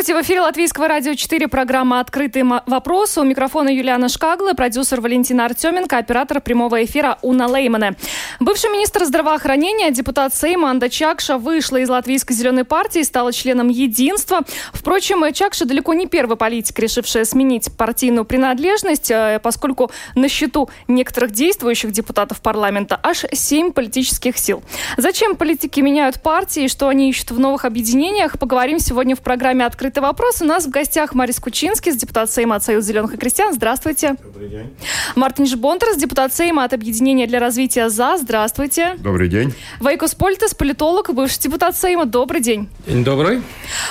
Здравствуйте, в эфире Латвийского радио 4, программа «Открытый вопрос». У микрофона Юлиана Шкагла, продюсер Валентина Артеменко, оператор прямого эфира Уна Леймана. Бывший министр здравоохранения, депутат Сейма Анда Чакша вышла из Латвийской зеленой партии и стала членом Единства. Впрочем, Чакша далеко не первый политик, решивший сменить партийную принадлежность, э, поскольку на счету некоторых действующих депутатов парламента аж семь политических сил. Зачем политики меняют партии и что они ищут в новых объединениях, поговорим сегодня в программе «Открытый «Открытый вопрос». У нас в гостях Марис Кучинский, депутат Сейма от Союза зеленых и крестьян. Здравствуйте. Добрый день. Мартин Жбонтерс, депутат Сейма от Объединения для развития ЗА. Здравствуйте. Добрый день. Вайкос Польтес, политолог, бывший депутат Сейма. Добрый день. День добрый.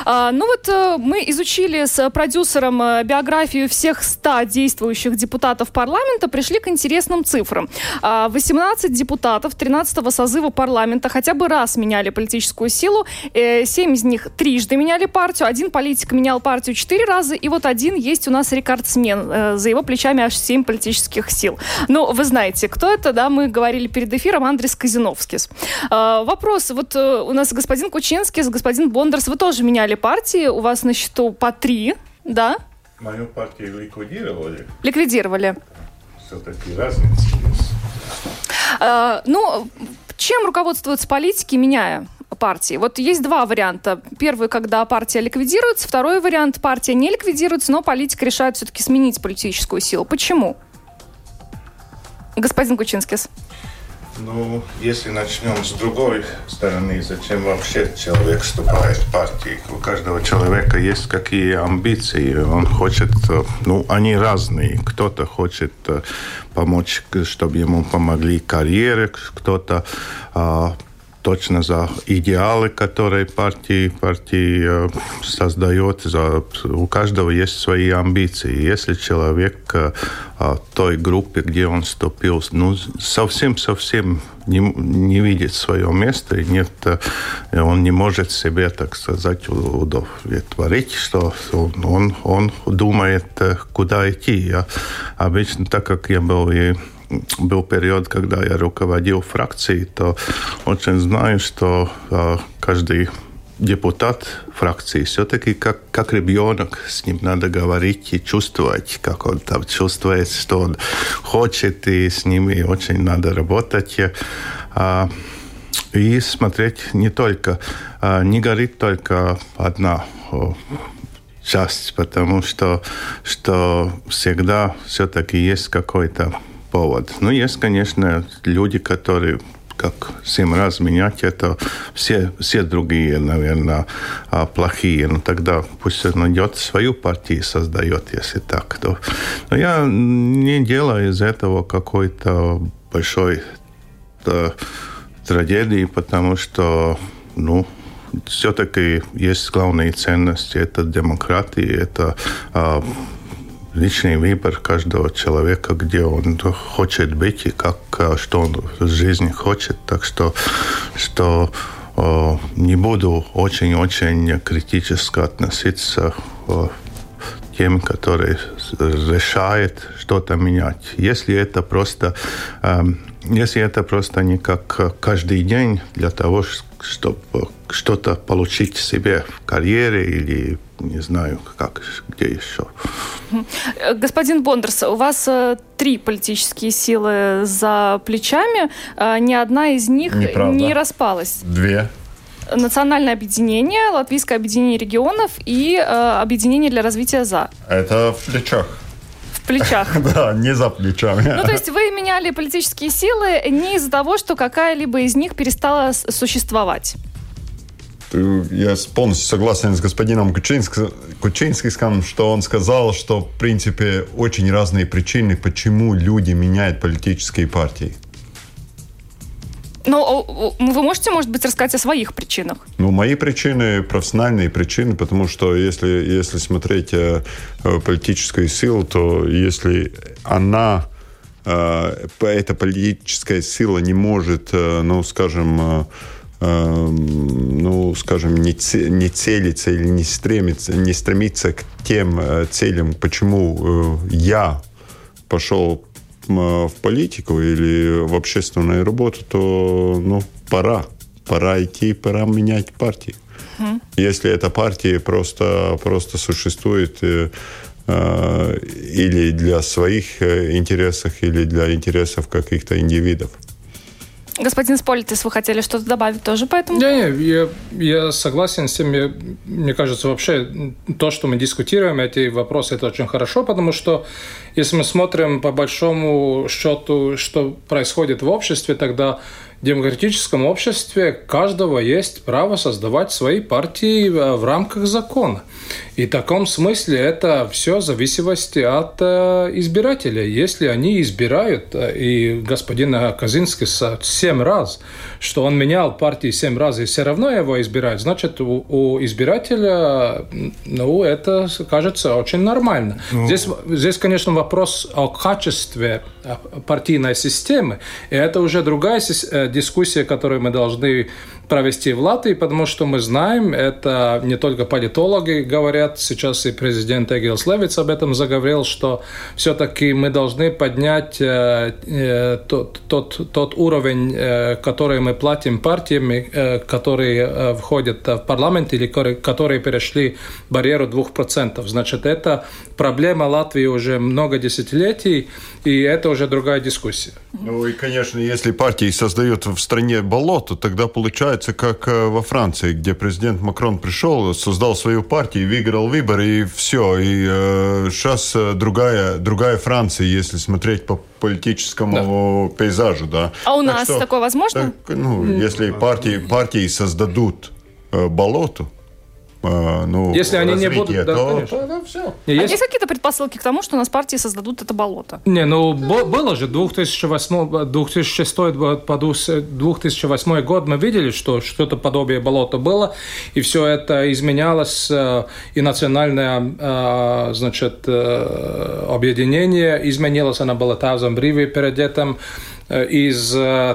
А, ну вот э, мы изучили с продюсером э, биографию всех 100 действующих депутатов парламента, пришли к интересным цифрам. А, 18 депутатов 13 созыва парламента хотя бы раз меняли политическую силу, э, 7 из них трижды меняли партию, один политик политик менял партию четыре раза, и вот один есть у нас рекордсмен. Э, за его плечами аж семь политических сил. Ну, вы знаете, кто это, да? Мы говорили перед эфиром Андрес Казиновскис. Э, вопрос. Вот э, у нас господин Кучинский, господин Бондарс, вы тоже меняли партии, у вас на счету по три, да? Мою партию ликвидировали. Ликвидировали. Все-таки разница есть. Ну, чем руководствуются политики, меняя партии. Вот есть два варианта. Первый, когда партия ликвидируется. Второй вариант, партия не ликвидируется, но политик решает все-таки сменить политическую силу. Почему? Господин Кучинскис. Ну, если начнем с другой стороны, зачем вообще человек вступает в партию? У каждого человека есть какие амбиции. Он хочет, ну, они разные. Кто-то хочет э, помочь, чтобы ему помогли карьеры, кто-то а, точно за идеалы, которые партии, партии э, создает. За, у каждого есть свои амбиции. Если человек э, той группе, где он вступил, ну, совсем-совсем не, не видит свое место, и нет, э, он не может себе, так сказать, удовлетворить, что он, он, он думает, куда идти. Я обычно, так как я был и был период, когда я руководил фракцией, то очень знаю, что э, каждый депутат фракции все-таки как, как ребенок, с ним надо говорить и чувствовать, как он там чувствует, что он хочет, и с ними очень надо работать. А, и смотреть не только, а, не горит только одна часть, потому что, что всегда все-таки есть какой-то повод. Ну, есть, конечно, люди, которые как семь раз менять, это все, все другие, наверное, а, плохие. Но тогда пусть он идет свою партию создает, если так. То. Но я не делаю из этого какой-то большой то, трагедии, потому что, ну, все-таки есть главные ценности. Это демократия, это а, личный выбор каждого человека, где он хочет быть и как, э, что он в жизни хочет. Так что, что э, не буду очень-очень критически относиться к тем, которые решают что-то менять. Если это просто, э, если это просто не как каждый день для того, чтобы что-то получить себе в карьере или не знаю, как, где еще. Господин Бондарс, у вас э, три политические силы за плечами. Э, ни одна из них Неправда. не распалась. Две. Национальное объединение, Латвийское объединение регионов и э, Объединение для развития ЗА. Это в плечах плечах. Да, не за плечами. Ну, то есть вы меняли политические силы не из-за того, что какая-либо из них перестала существовать? я полностью согласен с господином Кучинским, что он сказал, что, в принципе, очень разные причины, почему люди меняют политические партии. Ну, вы можете, может быть, рассказать о своих причинах? Ну, мои причины профессиональные причины, потому что если, если смотреть э, политическую силу, то если она эта политическая сила не может, ну, скажем, ну, скажем, не, не целиться или не стремиться, не стремиться к тем целям, почему я пошел в политику или в общественную работу, то ну, пора. Пора идти, пора менять партии. Mm. Если эта партия просто, просто существует э, э, или для своих э, интересов, или для интересов каких-то индивидов. Господин Сполитис, вы хотели что-то добавить тоже по этому? Не, не, я, я согласен с тем. Я, мне кажется, вообще то, что мы дискутируем, эти вопросы, это очень хорошо, потому что если мы смотрим по большому счету, что происходит в обществе, тогда в демократическом обществе каждого есть право создавать свои партии в рамках закона. И в таком смысле это все в зависимости от э, избирателей. Если они избирают, э, и господин Казинский семь раз, что он менял партии семь раз и все равно его избирают, значит, у, у избирателя, ну, это кажется очень нормально. Ну... Здесь, здесь, конечно, вопрос о качестве э, партийной системы, и это уже другая дискуссия, которую мы должны провести в Латвии, потому что мы знаем, это не только политологи говорят, сейчас и президент Эгилс Левиц об этом заговорил, что все-таки мы должны поднять э, э, тот, тот, тот уровень, э, который мы платим партиям, э, которые э, входят в парламент или которые перешли барьеру 2%. Значит, это проблема Латвии уже много десятилетий, и это уже другая дискуссия. Ну и, конечно, если партии создают в стране болото, тогда получается как э, во Франции, где президент Макрон пришел, создал свою партию, выиграл выборы, и все. И э, сейчас э, другая, другая Франция, если смотреть по политическому да. пейзажу. Да. А у так нас что, такое возможно? Так, ну, если партии, партии создадут э, болото, а, ну, Если они не будут, да, то, то, то все. Не, а есть... есть какие-то предпосылки к тому, что у нас партии создадут это болото? Не, ну было же 2008, 2006 по 2008 год мы видели, что что-то подобие болота было, и все это изменялось, э, и национальное, э, значит, э, объединение изменилось, она была тазом бривы перед этим, из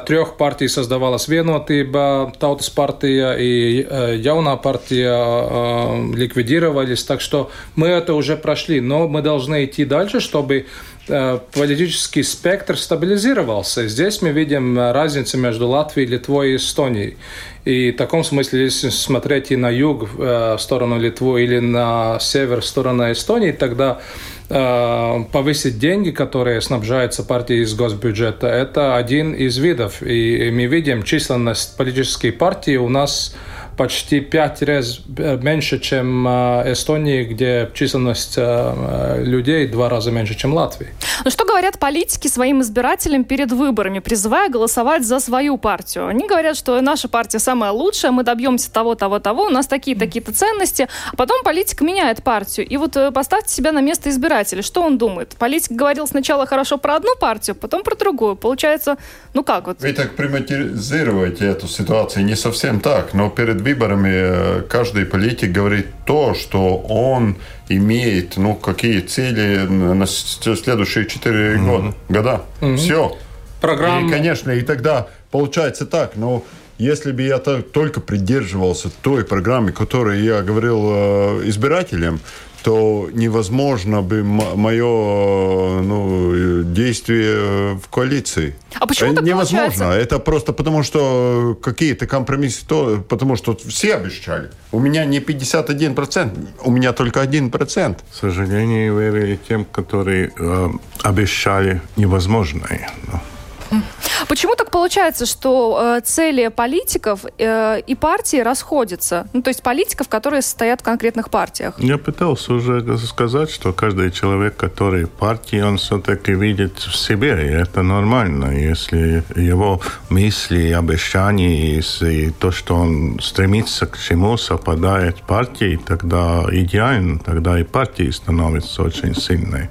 трех партий создавалась Vienotība, Tautas партия и Jaunā партия ликвидировались. Так что мы это уже прошли, но мы должны идти дальше, чтобы политический спектр стабилизировался. Здесь мы видим разницу между Латвией, Литвой и Эстонией. И в таком смысле, если смотреть и на юг в сторону Литвы или на север в сторону Эстонии, тогда Э, повысить деньги, которые снабжаются партией из госбюджета, это один из видов. И мы видим численность политической партии у нас почти пять раз меньше, чем э, Эстонии, где численность э, людей два раза меньше, чем Латвии. Ну что говорят политики своим избирателям перед выборами, призывая голосовать за свою партию? Они говорят, что наша партия самая лучшая, мы добьемся того, того, того, у нас такие такие-то ценности. А потом политик меняет партию. И вот э, поставьте себя на место избирателя. Что он думает? Политик говорил сначала хорошо про одну партию, потом про другую. Получается, ну как вот? Вы так приматизируете эту ситуацию не совсем так, но перед выборами э, каждый политик говорит то, что он имеет, ну, какие цели на следующие четыре mm-hmm. года. Mm-hmm. Все. Программа... И, конечно, и тогда получается так, но если бы я только придерживался той программы, которую я говорил э, избирателям, то невозможно бы мое ну, действие в коалиции. А почему так Невозможно. Получается? Это просто потому, что какие-то компромиссы, то, потому что все обещали. У меня не 51%, у меня только 1%. К сожалению, верили тем, которые э, обещали невозможное. Но... Почему так получается, что э, цели политиков э, и партии расходятся? Ну, то есть политиков, которые состоят в конкретных партиях. Я пытался уже сказать, что каждый человек, который партии, он все-таки видит в себе, и это нормально. Если его мысли, обещания и то, что он стремится к чему, совпадает партии, тогда идеально, тогда и партии становятся очень сильной.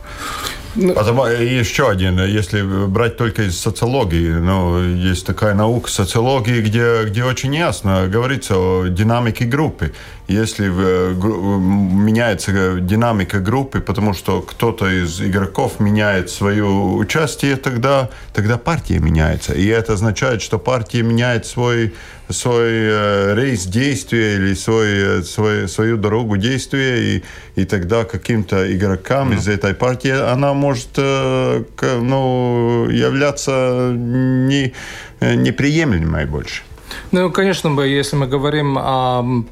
Ну, Потому, еще один, если брать только из социологии, ну, есть такая наука социологии, где, где очень ясно говорится о динамике группы. Если в, меняется динамика группы, потому что кто-то из игроков меняет свое участие, тогда, тогда партия меняется. И это означает, что партия меняет свой свой э, рейс действия или свой, э, свой, свою дорогу действия, и, и тогда каким-то игрокам mm-hmm. из этой партии она может э, ну, являться не, неприемлемой больше. Ну, конечно, бы, если мы говорим о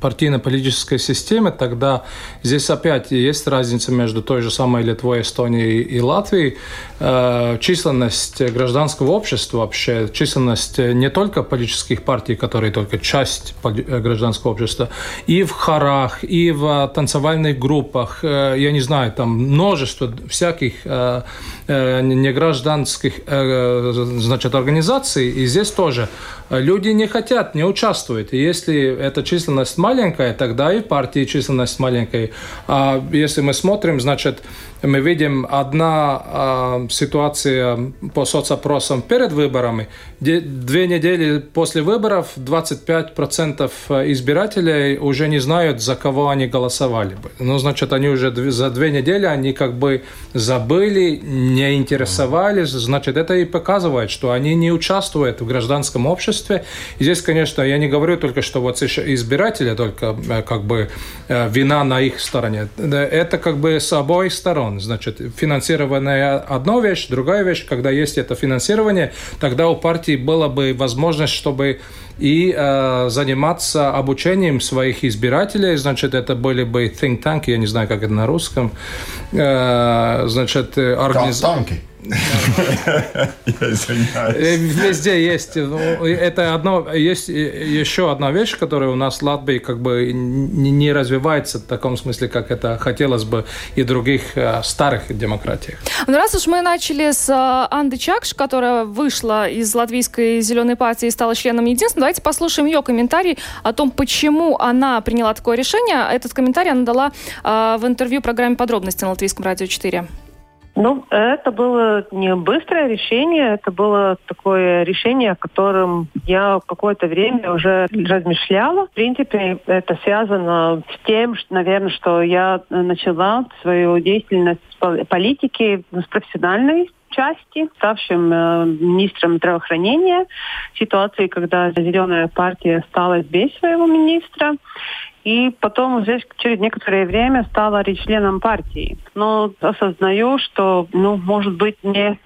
партийно-политической системе, тогда здесь опять есть разница между той же самой Литвой, Эстонией и Латвией. Э, численность гражданского общества вообще, численность не только политических партий, которые только часть гражданского общества, и в хорах, и в танцевальных группах, э, я не знаю, там множество всяких э, негражданских значит, организаций, и здесь тоже люди не хотят, не участвуют. И если эта численность маленькая, тогда и партии численность маленькая. А если мы смотрим, значит, мы видим одна э, ситуация по соцопросам перед выборами. Две недели после выборов 25% избирателей уже не знают, за кого они голосовали бы. Ну, значит, они уже за две недели, они как бы забыли, не интересовались. Значит, это и показывает, что они не участвуют в гражданском обществе. И здесь, конечно, я не говорю только, что вот избиратели только э, как бы э, вина на их стороне. Это как бы с обоих сторон сторон. Значит, финансирование одна вещь, другая вещь, когда есть это финансирование, тогда у партии была бы возможность, чтобы и э, заниматься обучением своих избирателей. Значит, это были бы think tank, я не знаю, как это на русском. Э, значит, организ... Танки. Я извиняюсь. Э, везде есть. Ну, это одно, есть еще одна вещь, которая у нас в Латвии как бы не развивается в таком смысле, как это хотелось бы и других э, старых демократиях. Ну, раз уж мы начали с э, Анды Чакш, которая вышла из Латвийской зеленой партии и стала членом единства, давайте послушаем ее комментарий о том, почему она приняла такое решение. Этот комментарий она дала в интервью программе «Подробности» на Латвийском радио 4. Ну, это было не быстрое решение, это было такое решение, о котором я какое-то время уже размышляла. В принципе, это связано с тем, что, наверное, что я начала свою деятельность в политике с профессиональной части, ставшим э, министром здравоохранения, ситуации, когда Зеленая партия стала без своего министра. И потом здесь через некоторое время стала членом партии. Но осознаю, что, ну, может быть, не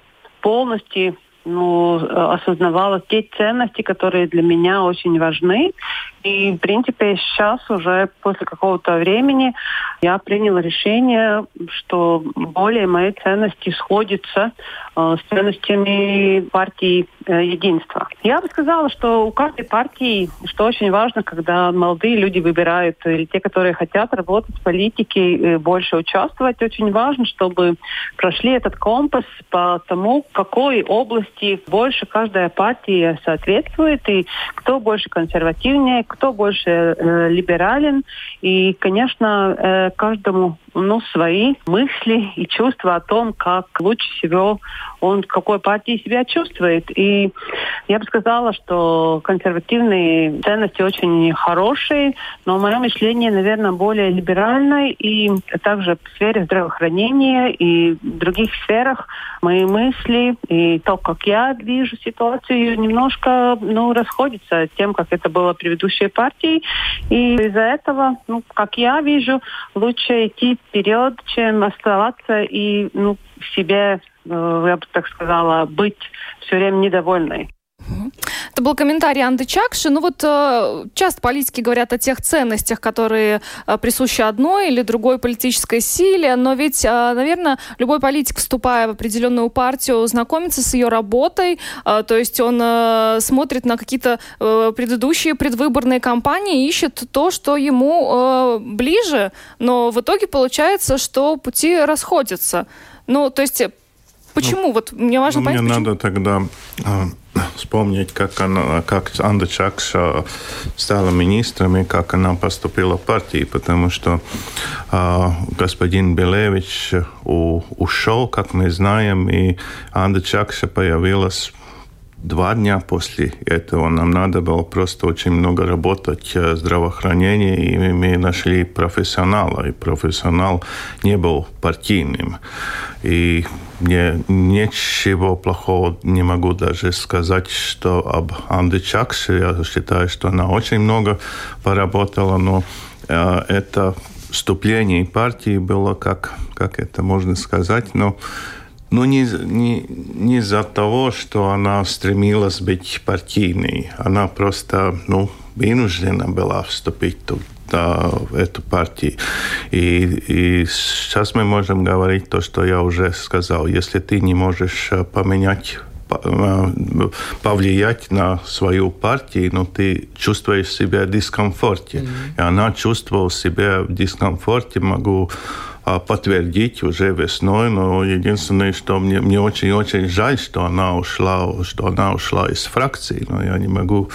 полностью ну, осознавала те ценности, которые для меня очень важны. И, в принципе, сейчас уже после какого-то времени я приняла решение, что более мои ценности сходятся э, с ценностями партии э, единства. Я бы сказала, что у каждой партии, что очень важно, когда молодые люди выбирают, или те, которые хотят работать в политике, больше участвовать, очень важно, чтобы прошли этот компас по тому, какой области больше каждая партия соответствует, и кто больше консервативнее, кто больше э, либерален. И, конечно, э, каждому ну, свои мысли и чувства о том, как лучше всего он в какой партии себя чувствует. И я бы сказала, что консервативные ценности очень хорошие, но мое мышление, наверное, более либеральное. И также в сфере здравоохранения и в других сферах мои мысли и то, как я вижу ситуацию, немножко ну, расходятся с тем, как это было предыдущей партией. И из-за этого, ну, как я вижу, лучше идти вперед, чем оставаться и ну, себе, э, я бы так сказала, быть все время недовольной. Это был комментарий Анды Чакши. Ну вот э, часто политики говорят о тех ценностях, которые э, присущи одной или другой политической силе, но ведь, э, наверное, любой политик, вступая в определенную партию, знакомится с ее работой, то есть он смотрит на какие-то предыдущие предвыборные кампании, ищет то, что ему ближе, но в итоге получается, что пути расходятся. Ну, то есть Почему? Ну, вот мне важно ну, понять, Мне почему? надо тогда э, вспомнить, как, она, как Анда Чакша стала министром и как она поступила в партии, потому что э, господин Белевич у, ушел, как мы знаем, и Анда Чакша появилась два дня после этого нам надо было просто очень много работать в здравоохранении, и мы нашли профессионала, и профессионал не был партийным. И мне ничего плохого не могу даже сказать, что об Анде Чакше. Я считаю, что она очень много поработала, но э, это вступление партии было, как, как это можно сказать, но ну, не, не, не из-за того, что она стремилась быть партийной. Она просто, ну, вынуждена была вступить тут эту партию. И, и сейчас мы можем говорить то, что я уже сказал. Если ты не можешь э, поменять э, повлиять на свою партию, но ты чувствуешь себя в дискомфорте. Mm-hmm. И она чувствовала себя в дискомфорте. Могу подтвердить уже весной, но единственное, что мне, мне очень-очень жаль, что она ушла, что она ушла из фракции, но я не могу,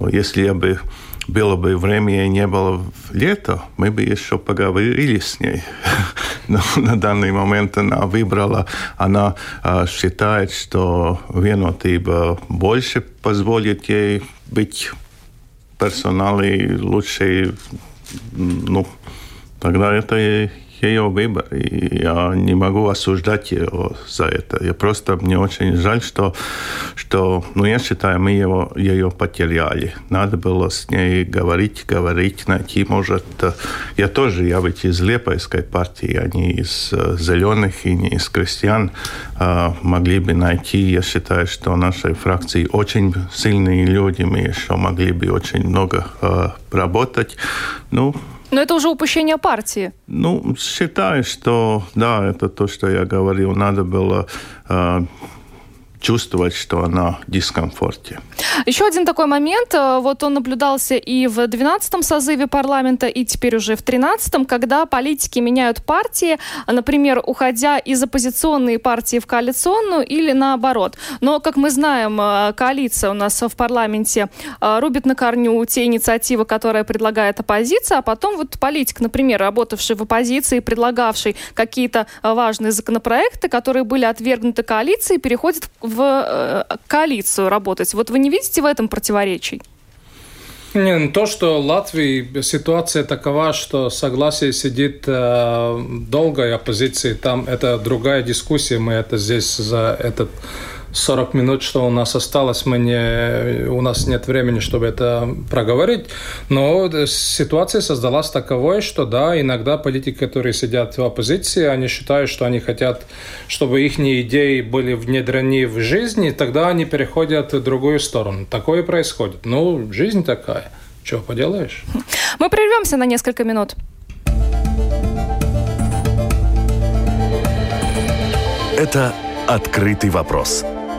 если я бы было бы время и не было лета, мы бы еще поговорили с ней. Но на данный момент она выбрала, она а, считает, что венотиба больше позволит ей быть персоналой лучшей, ну, тогда это ее выбор, и я не могу осуждать ее за это. Я просто, мне очень жаль, что, что ну, я считаю, мы его, ее потеряли. Надо было с ней говорить, говорить, найти, может, я тоже, я ведь из Лепойской партии, а не из Зеленых и не из крестьян, могли бы найти, я считаю, что нашей фракции очень сильные люди, мы еще могли бы очень много работать. Ну, но это уже упущение партии. Ну, считаю, что да, это то, что я говорил. Надо было э, чувствовать, что она в дискомфорте. Еще один такой момент, э, вот он наблюдался и в 12-м созыве парламента, и теперь уже в 13-м, когда политики меняют партии, например, уходя из оппозиционной партии в коалиционную или наоборот. Но, как мы знаем, э, коалиция у нас в парламенте э, рубит на корню те инициативы, которые предлагает оппозиция, а потом вот политик, например, работавший в оппозиции, предлагавший какие-то важные законопроекты, которые были отвергнуты коалицией, переходит в коалицию работать. Вот вы не видите в этом противоречий? Не, ну, то, что в Латвии ситуация такова, что согласие сидит э, долгой оппозиции, там это другая дискуссия, мы это здесь за этот 40 минут, что у нас осталось, мы не, у нас нет времени, чтобы это проговорить. Но ситуация создалась таковой, что да, иногда политики, которые сидят в оппозиции, они считают, что они хотят, чтобы их идеи были внедрены в жизни, тогда они переходят в другую сторону. Такое происходит. Ну, жизнь такая. Чего поделаешь? Мы прервемся на несколько минут. Это «Открытый вопрос»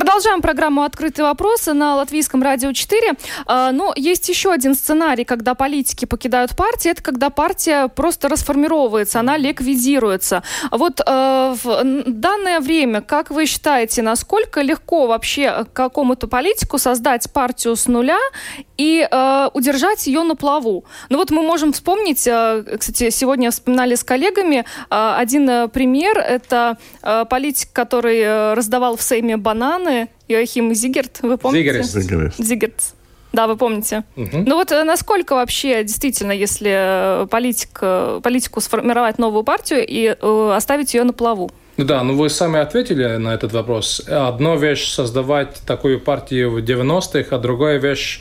Продолжаем программу «Открытые вопросы» на Латвийском радио 4. А, но есть еще один сценарий, когда политики покидают партию. Это когда партия просто расформировывается, она ликвидируется. Вот э, в данное время, как вы считаете, насколько легко вообще какому-то политику создать партию с нуля и э, удержать ее на плаву? Ну вот мы можем вспомнить, э, кстати, сегодня вспоминали с коллегами, один пример. Это политик, который раздавал в Сейме бананы, Йоахим Зигерт, вы помните? Зигерт. Зигерт. Да, вы помните. Угу. Ну вот э, насколько вообще действительно, если э, политик, э, политику сформировать новую партию и э, оставить ее на плаву? Да, ну вы сами ответили на этот вопрос. Одно вещь создавать такую партию в 90-х, а другая вещь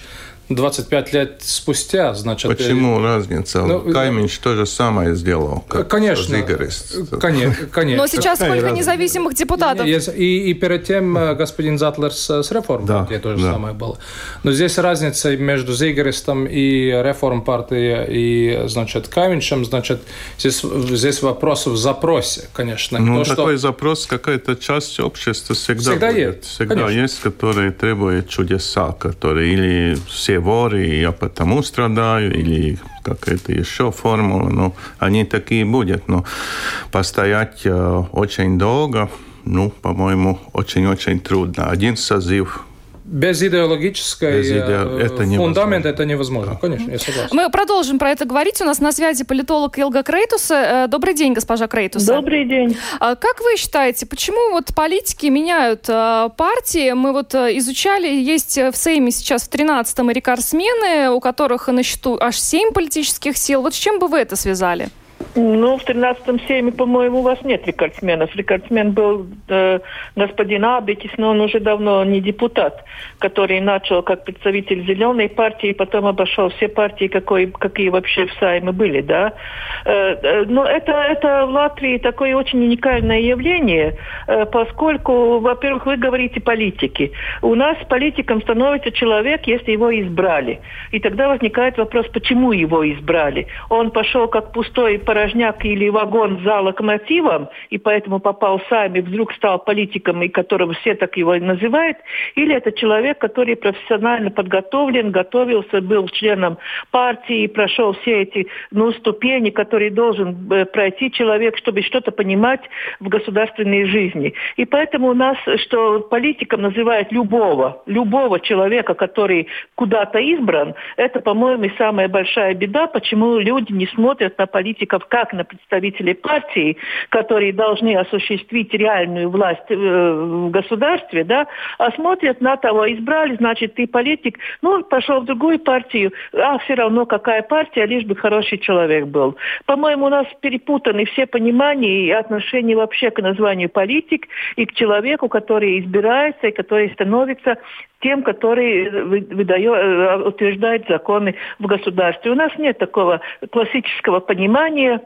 25 лет спустя, значит... Почему э, разница? Ну, Кайминч то же самое сделал, как конечно, конечно, конечно. Но сейчас сколько разница? независимых депутатов? И, и перед тем э, господин Затлер с, с реформ да, партии то же да. самое было. Но здесь разница между Зигеристом и реформ партии и, значит, Кайминчем, значит, здесь, здесь вопрос в запросе, конечно. Ну, то, такой что... запрос, какая-то часть общества всегда, всегда будет. Есть, всегда конечно. есть, которые требуют чудеса, которые или все все воры, и я потому страдаю, или какая-то еще формула, ну, они такие будут. Но постоять э, очень долго, ну, по-моему, очень-очень трудно. Один созыв без идеологической Без иде... Э, это фундамента это невозможно. Да. Конечно, я согласен. Мы продолжим про это говорить. У нас на связи политолог Илга Крейтус. Э, добрый день, госпожа Крейтус. Добрый день. А как вы считаете, почему вот политики меняют э, партии? Мы вот изучали, есть в Сейме сейчас в 13-м рекордсмены, у которых на счету аж 7 политических сил. Вот с чем бы вы это связали? Ну, в 13-м сейме, по-моему, у вас нет рекордсменов. Рекордсмен был э, господин Абитис, но он уже давно не депутат, который начал как представитель зеленой партии, потом обошел все партии, какой, какие вообще в Сайме были, да. Э, э, но это, это в Латвии такое очень уникальное явление, э, поскольку, во-первых, вы говорите политики. У нас политиком становится человек, если его избрали. И тогда возникает вопрос, почему его избрали. Он пошел как пустой порожняк или вагон за локомотивом, и поэтому попал сами, вдруг стал политиком, и которого все так его называют, или это человек, который профессионально подготовлен, готовился, был членом партии, прошел все эти ну, ступени, которые должен э, пройти человек, чтобы что-то понимать в государственной жизни. И поэтому у нас, что политиком называют любого, любого человека, который куда-то избран, это, по-моему, самая большая беда, почему люди не смотрят на политиков выборов как на представителей партии, которые должны осуществить реальную власть э, в государстве, да, а смотрят на того, избрали, значит, ты политик, ну, пошел в другую партию, а все равно какая партия, лишь бы хороший человек был. По-моему, у нас перепутаны все понимания и отношения вообще к названию политик и к человеку, который избирается и который становится тем, который выдает, э, утверждает законы в государстве. У нас нет такого классического понимания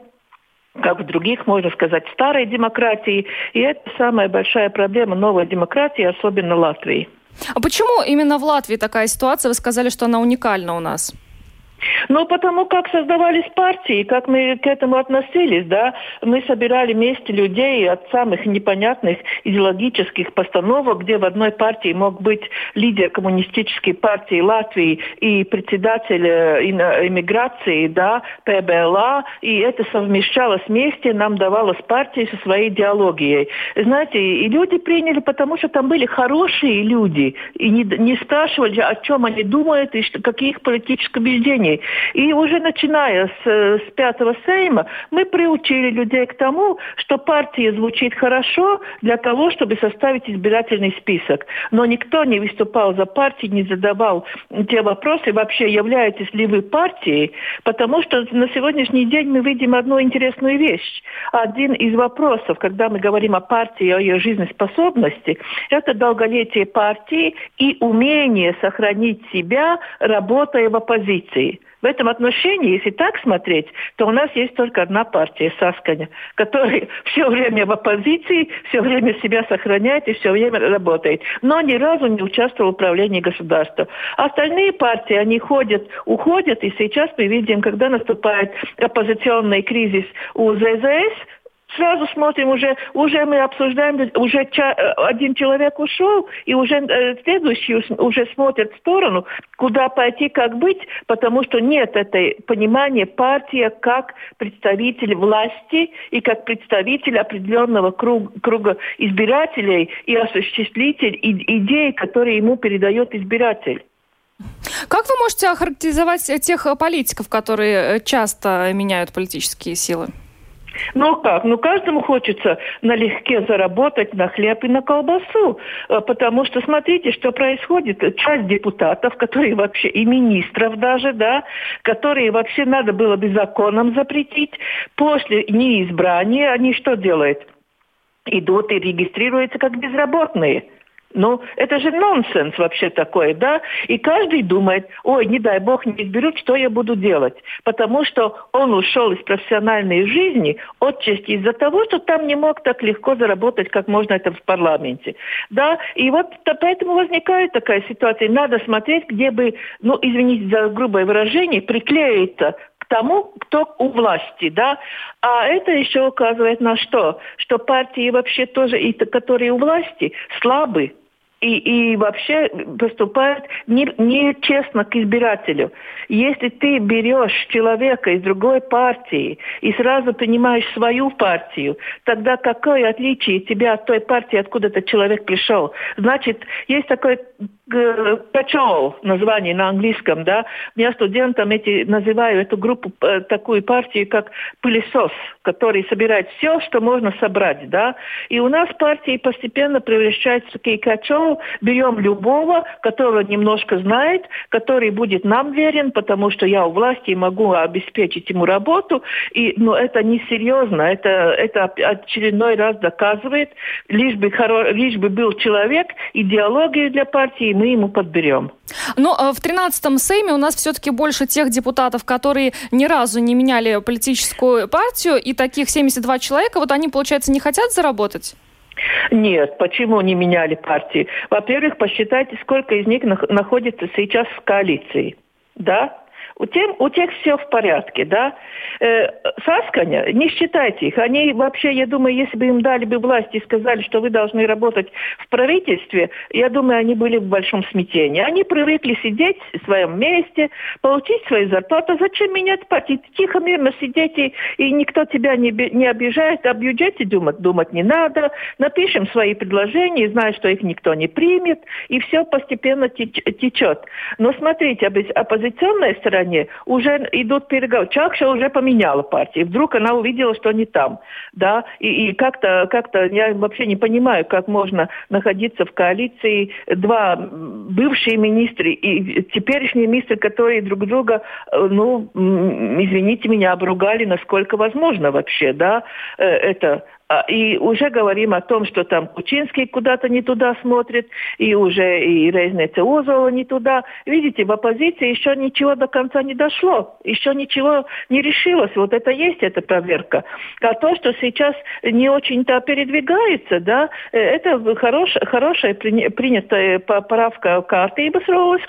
как в других, можно сказать, старой демократии. И это самая большая проблема новой демократии, особенно Латвии. А почему именно в Латвии такая ситуация? Вы сказали, что она уникальна у нас. Ну, потому как создавались партии, как мы к этому относились, да, мы собирали вместе людей от самых непонятных идеологических постановок, где в одной партии мог быть лидер коммунистической партии Латвии и председатель э, иммиграции, да, ПБЛА, и это совмещалось вместе, нам давалось партии со своей идеологией. Знаете, и люди приняли, потому что там были хорошие люди, и не, не спрашивали, о чем они думают и какие их убеждения. И уже начиная с, с пятого сейма мы приучили людей к тому, что партия звучит хорошо для того, чтобы составить избирательный список. Но никто не выступал за партию, не задавал те вопросы, вообще являетесь ли вы партией, потому что на сегодняшний день мы видим одну интересную вещь. Один из вопросов, когда мы говорим о партии, о ее жизнеспособности, это долголетие партии и умение сохранить себя, работая в оппозиции. В этом отношении, если так смотреть, то у нас есть только одна партия, Сасканя, которая все время в оппозиции, все время себя сохраняет и все время работает. Но ни разу не участвовал в управлении государством. Остальные партии, они ходят, уходят, и сейчас мы видим, когда наступает оппозиционный кризис у ЗЗС, сразу смотрим, уже, уже мы обсуждаем, уже ча, э, один человек ушел, и уже э, следующий уже смотрит в сторону, куда пойти, как быть, потому что нет этой понимания партия как представитель власти и как представитель определенного круг, круга избирателей и осуществитель идей, которые ему передает избиратель. Как вы можете охарактеризовать тех политиков, которые часто меняют политические силы? Ну как? Ну каждому хочется налегке заработать на хлеб и на колбасу. Э, потому что смотрите, что происходит. Часть депутатов, которые вообще, и министров даже, да, которые вообще надо было бы законом запретить, после неизбрания они что делают? Идут и регистрируются как безработные. Ну, это же нонсенс вообще такой, да? И каждый думает, ой, не дай бог не изберут, что я буду делать? Потому что он ушел из профессиональной жизни отчасти из-за того, что там не мог так легко заработать, как можно это в парламенте. Да? И вот поэтому возникает такая ситуация. Надо смотреть, где бы, ну, извините за грубое выражение, приклеиться к тому, кто у власти, да. А это еще указывает на что? Что партии вообще тоже, и которые у власти, слабы и, и вообще поступают нечестно не к избирателю. Если ты берешь человека из другой партии и сразу принимаешь свою партию, тогда какое отличие тебя от той партии, откуда этот человек пришел? Значит, есть такой Пачол, название на английском, да, я студентам эти называю эту группу, э, такую партию, как пылесос, который собирает все, что можно собрать, да, и у нас партии постепенно превращаются в такие качол, берем любого, которого немножко знает, который будет нам верен, потому что я у власти могу обеспечить ему работу, и, но это несерьезно, это, это очередной раз доказывает, лишь бы, хоро, лишь бы был человек, идеологию для партии мы ему подберем. Но ну, э, в 13-м Сейме у нас все-таки больше тех депутатов, которые ни разу не меняли политическую партию, и таких 72 человека, вот они, получается, не хотят заработать? Нет, почему не меняли партии? Во-первых, посчитайте, сколько из них находится сейчас в коалиции. Да? У, тем, у тех все в порядке, да. Э, Сасканя, не считайте их. Они вообще, я думаю, если бы им дали бы власть и сказали, что вы должны работать в правительстве, я думаю, они были в большом смятении. Они привыкли сидеть в своем месте, получить свои зарплаты. Зачем менять партию? Тихо, мирно сидеть, и, и никто тебя не, не обижает. О бюджете думать, думать не надо. Напишем свои предложения, зная, что их никто не примет, и все постепенно течет. Но смотрите, оппозиционная сторона стороне уже идут переговоры. Чакша уже поменяла партию. Вдруг она увидела, что не там. Да? И, и как-то, как-то я вообще не понимаю, как можно находиться в коалиции два бывшие министры и теперешние министры, которые друг друга, э, ну, извините меня, обругали, насколько возможно вообще. Да? Э, это и уже говорим о том, что там Кучинский куда-то не туда смотрит, и уже и Рейзнеца Озова не туда. Видите, в оппозиции еще ничего до конца не дошло, еще ничего не решилось. Вот это есть эта проверка. А то, что сейчас не очень-то передвигается, да, э, это хорош, хорошая принятая поправка карты и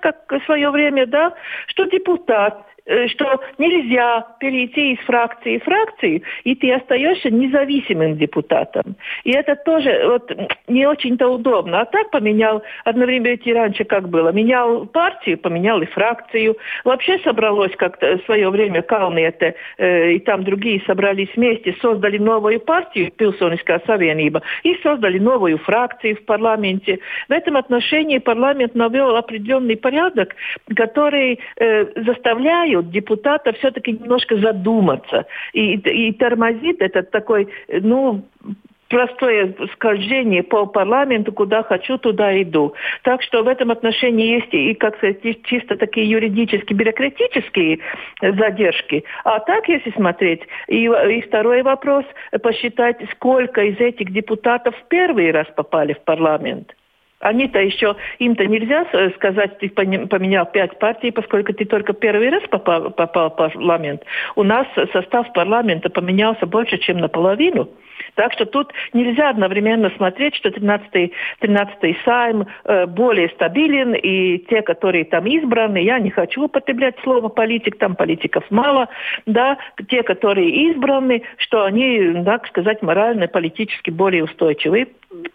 как в свое время, да, что депутат что нельзя перейти из фракции в фракцию, и ты остаешься независимым депутатом. И это тоже вот, не очень-то удобно. А так поменял, одновременно ведь и раньше как было, менял партию, поменял и фракцию. Вообще собралось как-то в свое время Калниете э, и там другие собрались вместе, создали новую партию, Пилсонская Савениба, и создали новую фракцию в парламенте. В этом отношении парламент навел определенный порядок, который э, заставляет заставляют депутата все-таки немножко задуматься. И, и тормозит этот такой, ну, простое скольжение по парламенту, куда хочу, туда иду. Так что в этом отношении есть и, как сказать, чисто такие юридические, бюрократические задержки. А так, если смотреть, и, и второй вопрос, посчитать, сколько из этих депутатов в первый раз попали в парламент. Они-то еще, им-то нельзя сказать, ты поменял пять партий, поскольку ты только первый раз попал, попал в парламент. У нас состав парламента поменялся больше, чем наполовину. Так что тут нельзя одновременно смотреть, что 13-й 13 сайм э, более стабилен, и те, которые там избраны, я не хочу употреблять слово политик, там политиков мало, да, те, которые избраны, что они, так сказать, морально, политически более устойчивы.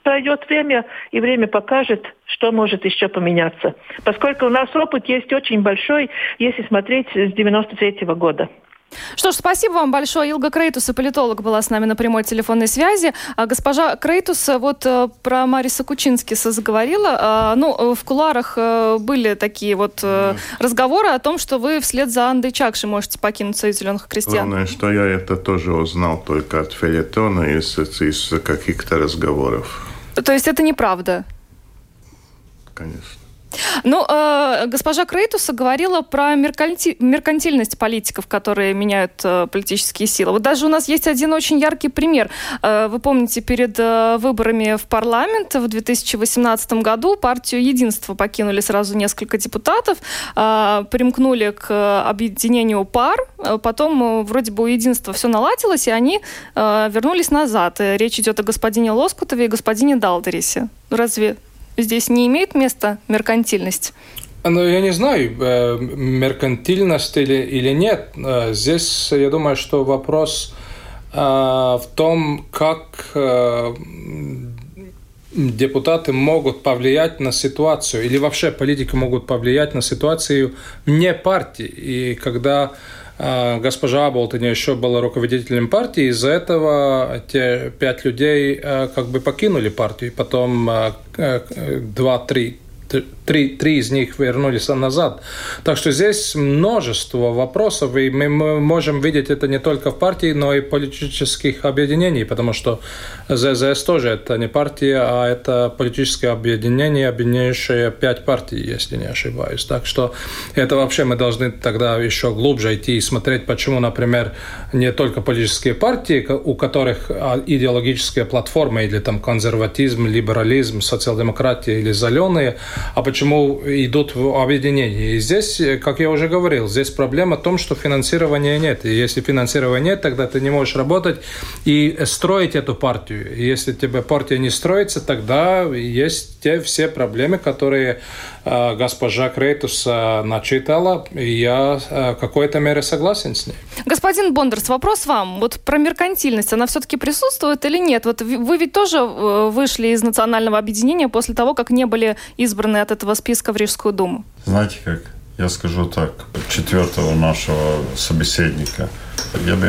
Пройдет время, и время покажет, что может еще поменяться. Поскольку у нас опыт есть очень большой, если смотреть с 93 -го года. Что ж, спасибо вам большое. Илга Крейтус, политолог, была с нами на прямой телефонной связи. А госпожа Крейтус вот э, про Мариса Кучинскиса заговорила. А, ну, э, в кулуарах э, были такие вот разговоры о том, что вы вслед за Андой Чакши можете покинуть Союз зеленых крестьян. Главное, что я это тоже узнал только от фельетона из, из каких-то разговоров. То есть это неправда? Конечно. Ну, э, госпожа Крейтуса говорила про мерканти... меркантильность политиков, которые меняют э, политические силы. Вот даже у нас есть один очень яркий пример. Э, вы помните, перед э, выборами в парламент в 2018 году партию «Единство» покинули сразу несколько депутатов, э, примкнули к объединению пар, э, потом э, вроде бы у «Единства» все наладилось, и они э, вернулись назад. И речь идет о господине Лоскутове и господине Далдерисе. Разве здесь не имеет места меркантильность? Ну, я не знаю, э, меркантильность или, или нет. Э, здесь, я думаю, что вопрос э, в том, как депутаты могут повлиять на ситуацию, или вообще политики могут повлиять на ситуацию вне партии. И когда госпожа Аболтон еще была руководителем партии, из-за этого те пять людей э, как бы покинули партию. Потом два-три три, три из них вернулись назад. Так что здесь множество вопросов, и мы можем видеть это не только в партии, но и в политических объединениях, потому что ЗЗС тоже это не партия, а это политическое объединение, объединяющее пять партий, если не ошибаюсь. Так что это вообще мы должны тогда еще глубже идти и смотреть, почему, например, не только политические партии, у которых а, идеологическая платформа или там консерватизм, либерализм, социал-демократия или зеленые, а почему идут в объединение. И здесь, как я уже говорил, здесь проблема в том, что финансирования нет. И если финансирования нет, тогда ты не можешь работать и строить эту партию. И если тебе партия не строится, тогда есть те все проблемы, которые э, госпожа Крейтус э, начитала, и я э, в какой-то мере согласен с ней. Господин Бондарс, вопрос вам. Вот про меркантильность, она все-таки присутствует или нет? Вот вы ведь тоже э, вышли из национального объединения после того, как не были избраны от этого списка в Рижскую думу? Знаете как? Я скажу так, четвертого нашего собеседника. Я бы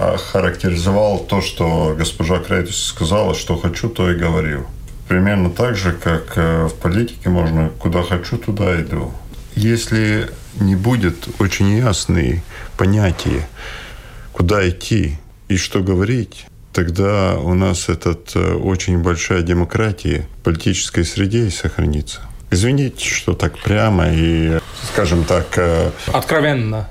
охарактеризовал то, что госпожа Крейтус сказала, что хочу, то и говорю. Примерно так же, как э, в политике можно куда хочу, туда иду. Если не будет очень ясные понятия, куда идти и что говорить, тогда у нас этот э, очень большая демократия в политической среде и сохранится. Извините, что так прямо и, скажем так... Э, Откровенно.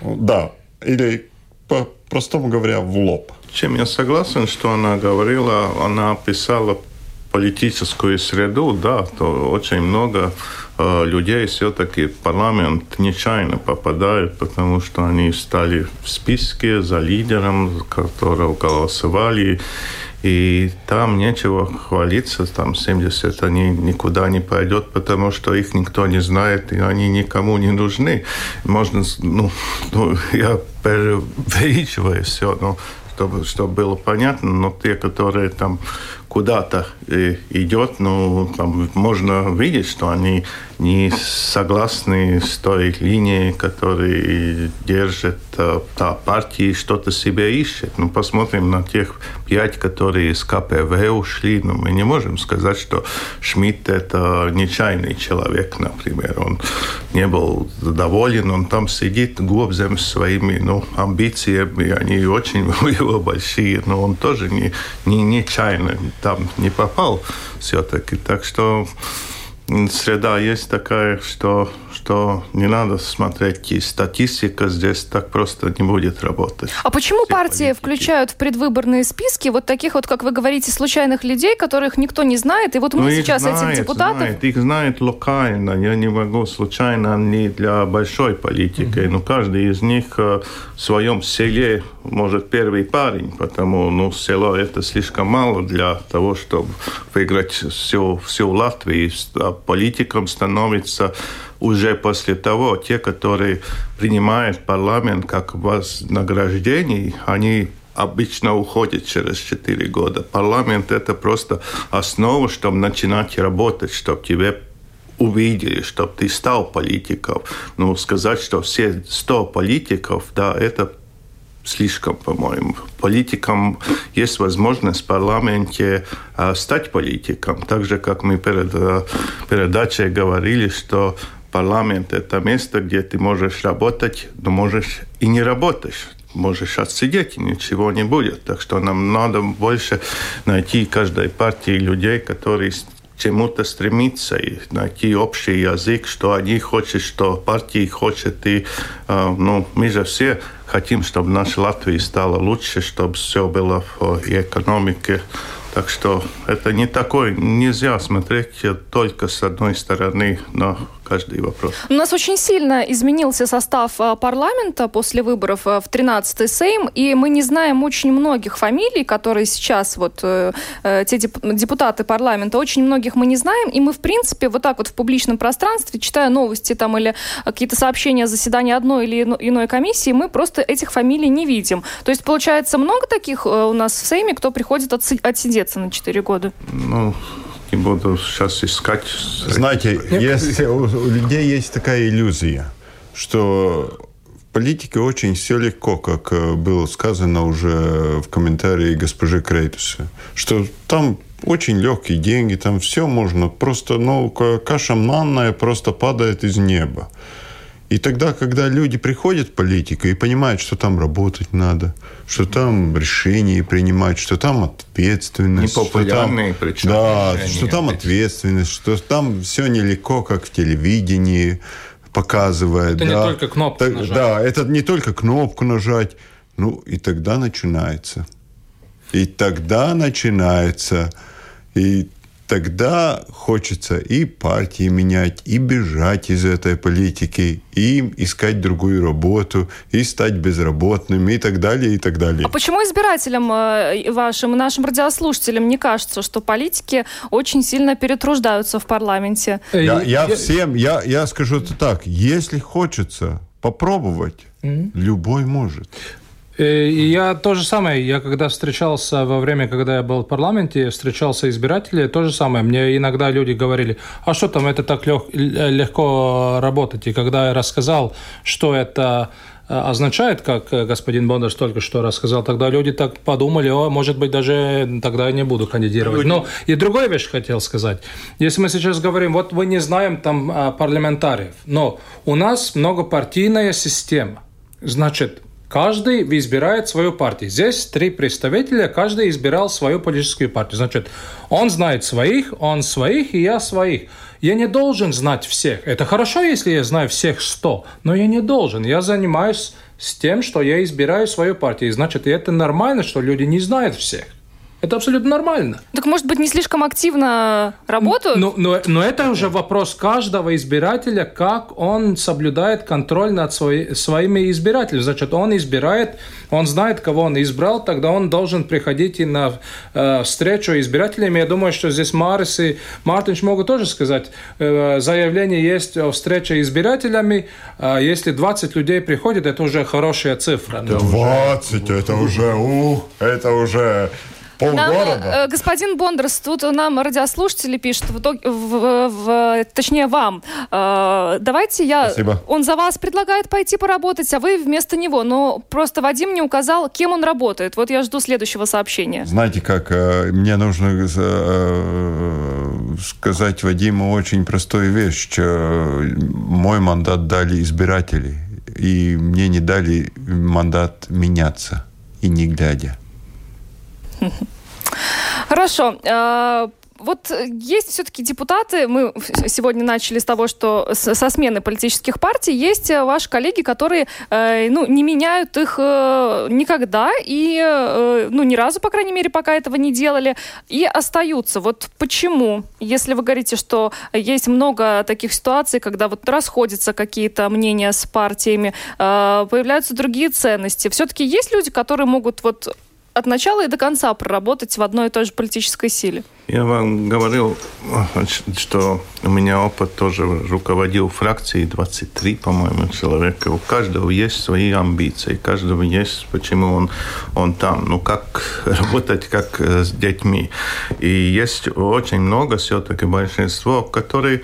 Да. Или, по-простому говоря, в лоб. Чем я согласен, что она говорила, она описала политическую среду, да, то очень много э, людей все-таки в парламент нечаянно попадают, потому что они стали в списке за лидером, которого голосовали, и там нечего хвалиться, там 70 они никуда не пойдет, потому что их никто не знает, и они никому не нужны. Можно, ну, ну я преувеличиваю все, но чтобы, чтобы было понятно, но те, которые там куда-то э, идет, ну, там можно видеть, что они не согласны с той линией, которую держит э, та партия, что-то себе ищет. Ну, посмотрим на тех пять, которые из КПВ ушли. Ну, мы не можем сказать, что Шмидт – это нечаянный человек, например. Он не был доволен, он там сидит глубзем своими ну, амбициями, они очень у него большие, но он тоже не, не нечаянно там не попал все-таки. Так что среда есть такая, что, что не надо смотреть и статистика здесь так просто не будет работать. А почему Все партии политики. включают в предвыборные списки вот таких вот, как вы говорите, случайных людей, которых никто не знает? И вот мы ну, сейчас знает, этих депутатов... Знает, их знают локально. Я не могу случайно не для большой политики. Mm-hmm. Но каждый из них э, в своем селе может первый парень, потому ну, село это слишком мало для того, чтобы выиграть всю, всю Латвию. А политиком становится уже после того, те, которые принимают парламент как вознаграждение, они обычно уходят через 4 года. Парламент – это просто основа, чтобы начинать работать, чтобы тебе увидели, чтобы ты стал политиком. Ну, сказать, что все 100 политиков, да, это слишком, по-моему. Политикам есть возможность в парламенте а, стать политиком. Так же, как мы перед а, передачей говорили, что парламент – это место, где ты можешь работать, но можешь и не работать можешь отсидеть, и ничего не будет. Так что нам надо больше найти каждой партии людей, которые чему-то стремиться и найти общий язык, что они хотят, что партии хотят. И, э, ну, мы же все хотим, чтобы наша Латвия стала лучше, чтобы все было в экономике. Так что это не такое, нельзя смотреть только с одной стороны на каждый вопрос. У нас очень сильно изменился состав а, парламента после выборов а, в 13-й Сейм, и мы не знаем очень многих фамилий, которые сейчас вот э, э те депутаты парламента, очень многих мы не знаем, и мы, в принципе, вот так вот в публичном пространстве, читая новости там или какие-то сообщения о заседании одной или иной комиссии, мы просто этих фамилий не видим. То есть, получается, много таких э, у нас в Сейме, кто приходит отсидеться на 4 года? Ну, Не буду сейчас искать. Знаете, есть, у, у людей есть такая иллюзия, что в политике очень все легко, как э, было сказано уже в комментарии госпожи Крейтуса, что там очень легкие деньги, там все можно, просто, ну, каша манная просто падает из неба. И тогда, когда люди приходят в политику и понимают, что там работать надо, что там решения принимать, что там ответственность, Непопулярные что там, причем да, решения, что там ответственность, что там все нелегко, как в телевидении показывает. Это да. не только кнопку так, нажать. Да, это не только кнопку нажать. Ну, и тогда начинается. И тогда начинается. И тогда хочется и партии менять, и бежать из этой политики, и искать другую работу, и стать безработным, и так далее, и так далее. А почему избирателям э, вашим и нашим радиослушателям не кажется, что политики очень сильно перетруждаются в парламенте? Я, я всем, я, я скажу это так, если хочется попробовать, mm-hmm. любой может. Э, и я то же самое, я когда встречался во время, когда я был в парламенте, встречался избиратели, то же самое. Мне иногда люди говорили, а что там, это так лег, легко работать. И когда я рассказал, что это э, означает, как господин Бондарс только что рассказал, тогда люди так подумали, о, может быть, даже тогда я не буду кандидировать. Но и другую вещь хотел сказать. Если мы сейчас говорим, вот мы не знаем там а, парламентариев, но у нас многопартийная система. Значит, Каждый избирает свою партию. Здесь три представителя, каждый избирал свою политическую партию. Значит, он знает своих, он своих, и я своих. Я не должен знать всех. Это хорошо, если я знаю всех сто, но я не должен. Я занимаюсь с тем, что я избираю свою партию. И значит, это нормально, что люди не знают всех. Это абсолютно нормально. Так, может быть, не слишком активно работают? Но, но, но это уже вопрос каждого избирателя, как он соблюдает контроль над свои, своими избирателями. Значит, он избирает, он знает, кого он избрал, тогда он должен приходить и на э, встречу избирателями. Я думаю, что здесь Марис и Мартинш могут тоже сказать, э, заявление есть о встрече избирателями, э, если 20 людей приходит, это уже хорошая цифра. 20, это уже, у, это уже Полгорода. Нам, э, господин Бондарс, тут нам радиослушатели пишут, в, в, в, точнее вам. Э, давайте я... Спасибо. Он за вас предлагает пойти поработать, а вы вместо него. Но просто Вадим не указал, кем он работает. Вот я жду следующего сообщения. Знаете как, э, мне нужно э, сказать Вадиму очень простую вещь. Мой мандат дали избиратели, и мне не дали мандат меняться, и не глядя. Хорошо. А, вот есть все-таки депутаты, мы сегодня начали с того, что со смены политических партий, есть ваши коллеги, которые э, ну, не меняют их э, никогда и э, ну, ни разу, по крайней мере, пока этого не делали, и остаются. Вот почему? Если вы говорите, что есть много таких ситуаций, когда вот расходятся какие-то мнения с партиями, появляются другие ценности, все-таки есть люди, которые могут вот от начала и до конца проработать в одной и той же политической силе. Я вам говорил, что у меня опыт тоже руководил фракцией 23, по-моему, человека. У каждого есть свои амбиции, у каждого есть, почему он, он там. Ну, как работать как э, с детьми. И есть очень много все-таки большинство, которые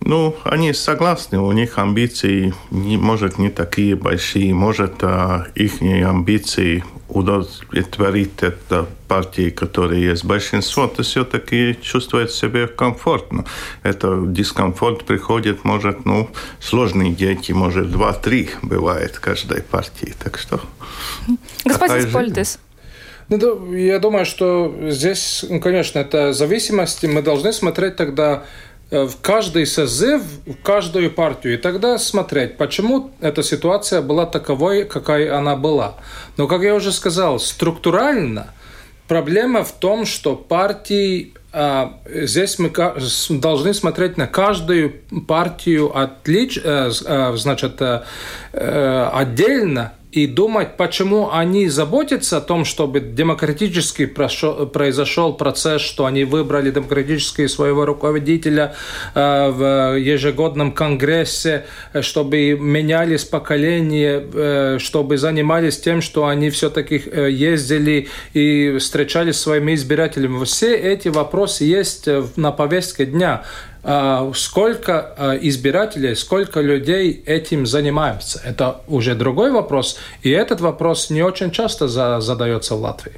ну, они согласны, у них амбиции, не, может, не такие большие, может, а, их амбиции удовлетворить это партии, которые есть большинство, то все-таки чувствует себя комфортно. Это дискомфорт приходит, может, ну, сложные дети, может, два-три бывает каждой партии. Так что... Господин Польтес. Ну, я думаю, что здесь, ну, конечно, это зависимости. Мы должны смотреть тогда в каждый созыв, в каждую партию, и тогда смотреть, почему эта ситуация была таковой, какая она была. Но, как я уже сказал, структурально проблема в том, что партии а, здесь мы должны смотреть на каждую партию отлич, э, э, значит, отдельно и думать, почему они заботятся о том, чтобы демократически произошел процесс, что они выбрали демократически своего руководителя э, в ежегодном конгрессе, чтобы менялись поколения, э, чтобы занимались тем, что они все-таки э, ездили и встречались с своими избирателями. Все эти вопросы есть на повестке дня. А, сколько а, избирателей, сколько людей этим занимаются. Это уже другой вопрос. И этот вопрос не очень часто задается в Латвии.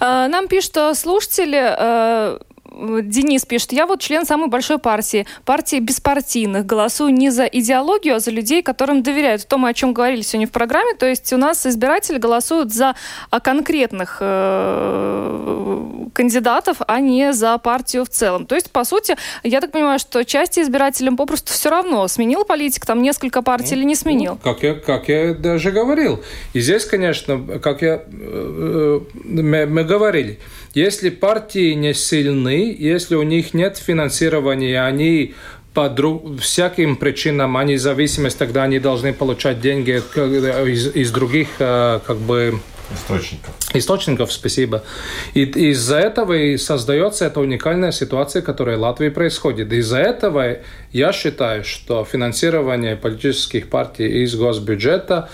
А, нам пишут слушатели, Денис пишет, я вот член самой большой партии, партии беспартийных. Голосую не за идеологию, а за людей, которым доверяют. То, мы о чем говорили сегодня в программе. То есть у нас избиратели голосуют за а, конкретных э, кандидатов, а не за партию в целом. То есть, по сути, я так понимаю, что части избирателям попросту все равно, сменил политик там несколько партий ну, или не сменил. Ну, как, я, как я даже говорил. И здесь, конечно, как я, э, э, мы, мы говорили, если партии не сильны, если у них нет финансирования, они по друг, всяким причинам, они зависимость, тогда они должны получать деньги из, из других э, как бы Источников. Источников, спасибо. И из-за этого и создается эта уникальная ситуация, которая в Латвии происходит. Из-за этого я считаю, что финансирование политических партий из госбюджета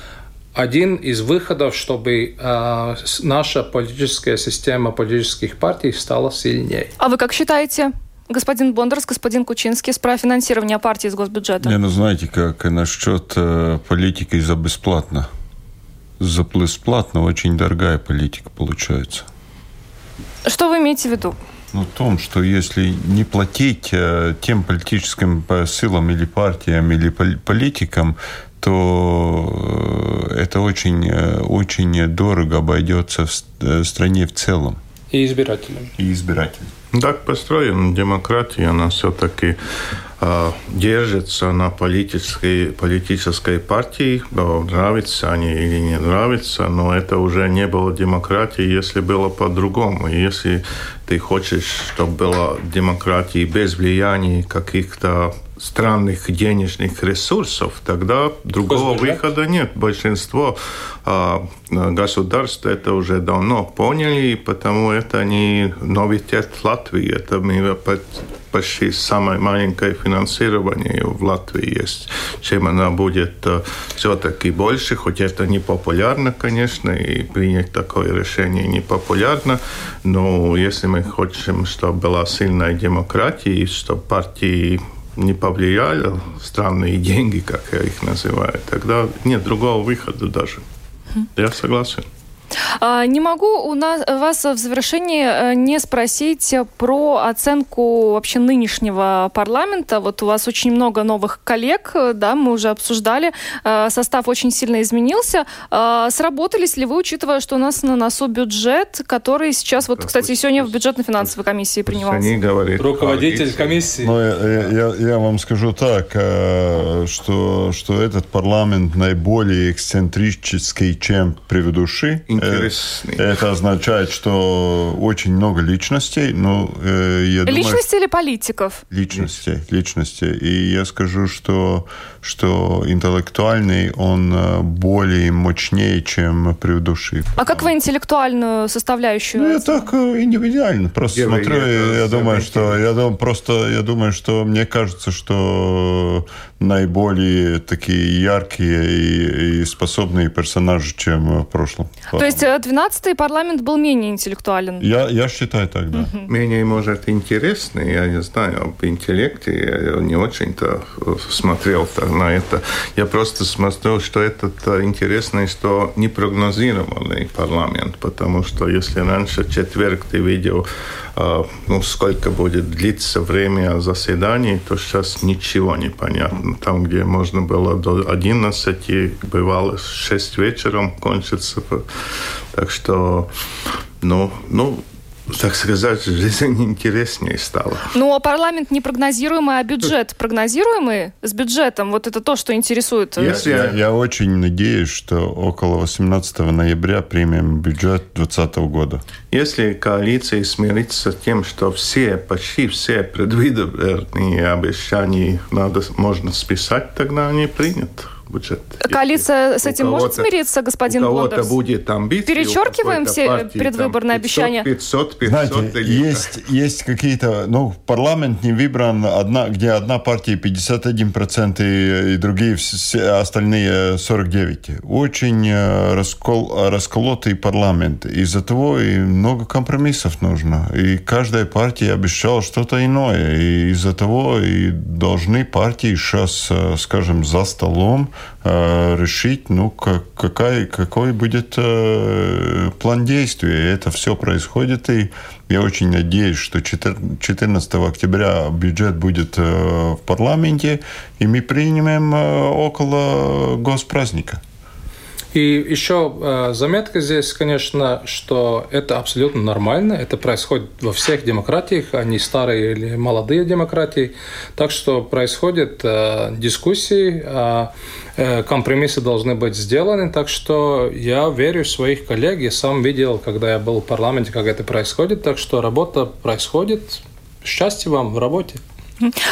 один из выходов, чтобы э, наша политическая система политических партий стала сильнее. А вы как считаете? Господин Бондарс, господин Кучинский, про финансирование партии из госбюджета. Не, ну знаете, как насчет э, политики за бесплатно. За бесплатно очень дорогая политика получается. Что вы имеете в виду? Ну, в том, что если не платить э, тем политическим силам или партиям, или политикам, то э, это очень, э, очень дорого обойдется в э, стране в целом. И избирателям. И избирателям. Так построена демократия, она все-таки э, держится на политической, политической партии, нравится они или не нравится, но это уже не было демократии, если было по-другому. Если ты хочешь, чтобы была демократия без влияния каких-то странных денежных ресурсов, тогда другого выхода нет. Большинство а, государств это уже давно поняли, и потому это не новитет Латвии. Это мы почти самое маленькое финансирование в Латвии есть. Чем она будет а, все-таки больше, хоть это не популярно, конечно, и принять такое решение не популярно, но если мы хотим, чтобы была сильная демократия, и чтобы партии не повлияли странные деньги, как я их называю, тогда нет другого выхода даже. Я согласен. А, не могу у нас, вас в завершении э, не спросить про оценку вообще нынешнего парламента. Вот у вас очень много новых коллег, да, мы уже обсуждали. Э, состав очень сильно изменился. Сработались ли вы, учитывая, что у нас на носу бюджет, который сейчас, вот, кстати, сегодня в бюджетно-финансовой комиссии принимался? Они говорят, Руководитель комиссии. Ну, я, я, я вам скажу так, э, что, что этот парламент наиболее эксцентрический, чем предыдущий интересный. Это означает, что очень много личностей. Но, э, я Личности думаю, или политиков? Личностей, личностей. И я скажу, что, что интеллектуальный, он э, более мощнее, чем предыдущий. А как вы интеллектуальную составляющую? Ну, я так э, индивидуально. Просто я смотрю, я, я думаю, что я думаю, просто я думаю, что мне кажется, что наиболее такие яркие и, и способные персонажи, чем в прошлом. То есть 12-й парламент был менее интеллектуален? Я, я считаю так, да. Угу. Менее, может, интересный, я не знаю, об интеллекте я не очень-то смотрел на это. Я просто смотрел, что этот интересный, что непрогнозированный парламент, потому что если раньше четверг ты видел ну, сколько будет длиться время заседаний, то сейчас ничего не понятно. Там, где можно было до 11, бывало 6 вечером кончится. Так что, ну, ну, так сказать, жизнь интереснее стала. Ну, а парламент непрогнозируемый, а бюджет прогнозируемый с бюджетом? Вот это то, что интересует. Э, Если... Я, я очень надеюсь, что около 18 ноября примем бюджет 2020 года. Если коалиция смирится с тем, что все, почти все предвыборные обещания надо, можно списать, тогда они принят бюджет. Коалиция с этим может смириться, господин У кого-то будет амбиции. Перечеркиваем все партии, предвыборные 500, обещания? 500, 500, Знаете, или- есть, есть какие-то... Ну, парламент не выбран, одна, где одна партия 51% и, и другие все остальные 49%. Очень э, раскол, расколотый парламент. Из-за того и много компромиссов нужно. И каждая партия обещала что-то иное. И из-за того и должны партии сейчас, э, скажем, за столом э, решить, ну, как, какая, какой будет э, план действия. Это все происходит, и я очень надеюсь, что 14 14 октября бюджет будет э, в парламенте, и мы примем э, около госпраздника. И еще э, заметка здесь, конечно, что это абсолютно нормально. Это происходит во всех демократиях, а не старые или молодые демократии. Так что происходят э, дискуссии, э, э, компромиссы должны быть сделаны. Так что я верю в своих коллег. Я сам видел, когда я был в парламенте, как это происходит. Так что работа происходит. Счастья вам в работе.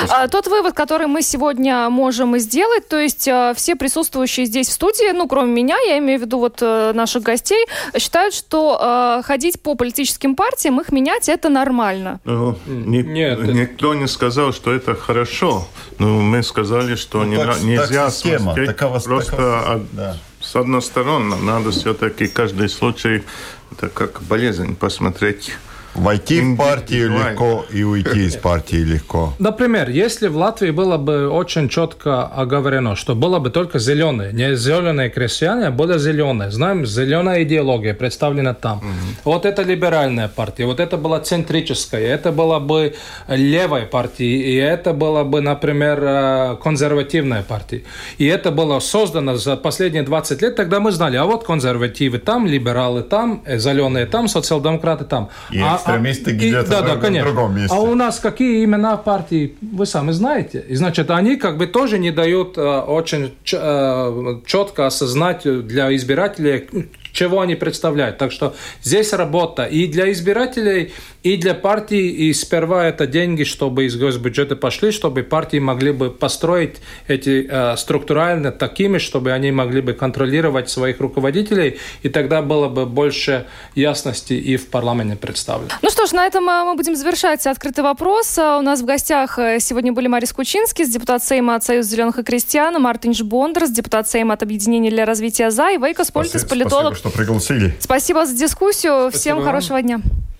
А, Тот вывод, который мы сегодня можем сделать, то есть э, все присутствующие здесь в студии, ну, кроме меня, я имею в виду вот э, наших гостей, считают, что э, ходить по политическим партиям, их менять, это нормально. Ну, ни- Нет, никто не сказал, что это хорошо. Ну, мы сказали, что Ну, не, так- на- так нельзя система, смотреть такова- просто такова- от- да. с одной стороны. Надо все-таки каждый случай, это как болезнь, посмотреть. Войти в партию легко и уйти из партии легко. Например, если в Латвии было бы очень четко оговорено, что было бы только зеленые, не зеленые крестьяне, а были зеленые. Знаем, зеленая идеология представлена там. Вот это либеральная партия, вот это была центрическая, это была бы левая партия, и это была бы, например, э, консервативная партия. И это было создано за последние 20 лет, тогда мы знали, а вот консервативы там, либералы там, э, зеленые там, социал-демократы там. И а- экстремисты и- где-то да, в да, друг- конечно. другом месте. А у нас какие имена партии, вы сами знаете. И значит, они как бы тоже не дают э, очень э, четко осознать для избирателей, чего они представляют. Так что здесь работа и для избирателей, и для партий. И сперва это деньги, чтобы из госбюджета пошли, чтобы партии могли бы построить эти э, структурально такими, чтобы они могли бы контролировать своих руководителей, и тогда было бы больше ясности и в парламенте представлено. Ну что ж, на этом э, мы будем завершать открытый вопрос. А У нас в гостях э, сегодня были Марис Кучинский, депутат Сейма от Союза зеленых и крестьян, Мартин Бондарс, депутат Сейма от Объединения для развития ЗА и Вейко Спольтис, Спасибо, политолог. что пригласили. Спасибо за дискуссию. Всем вам. хорошего дня.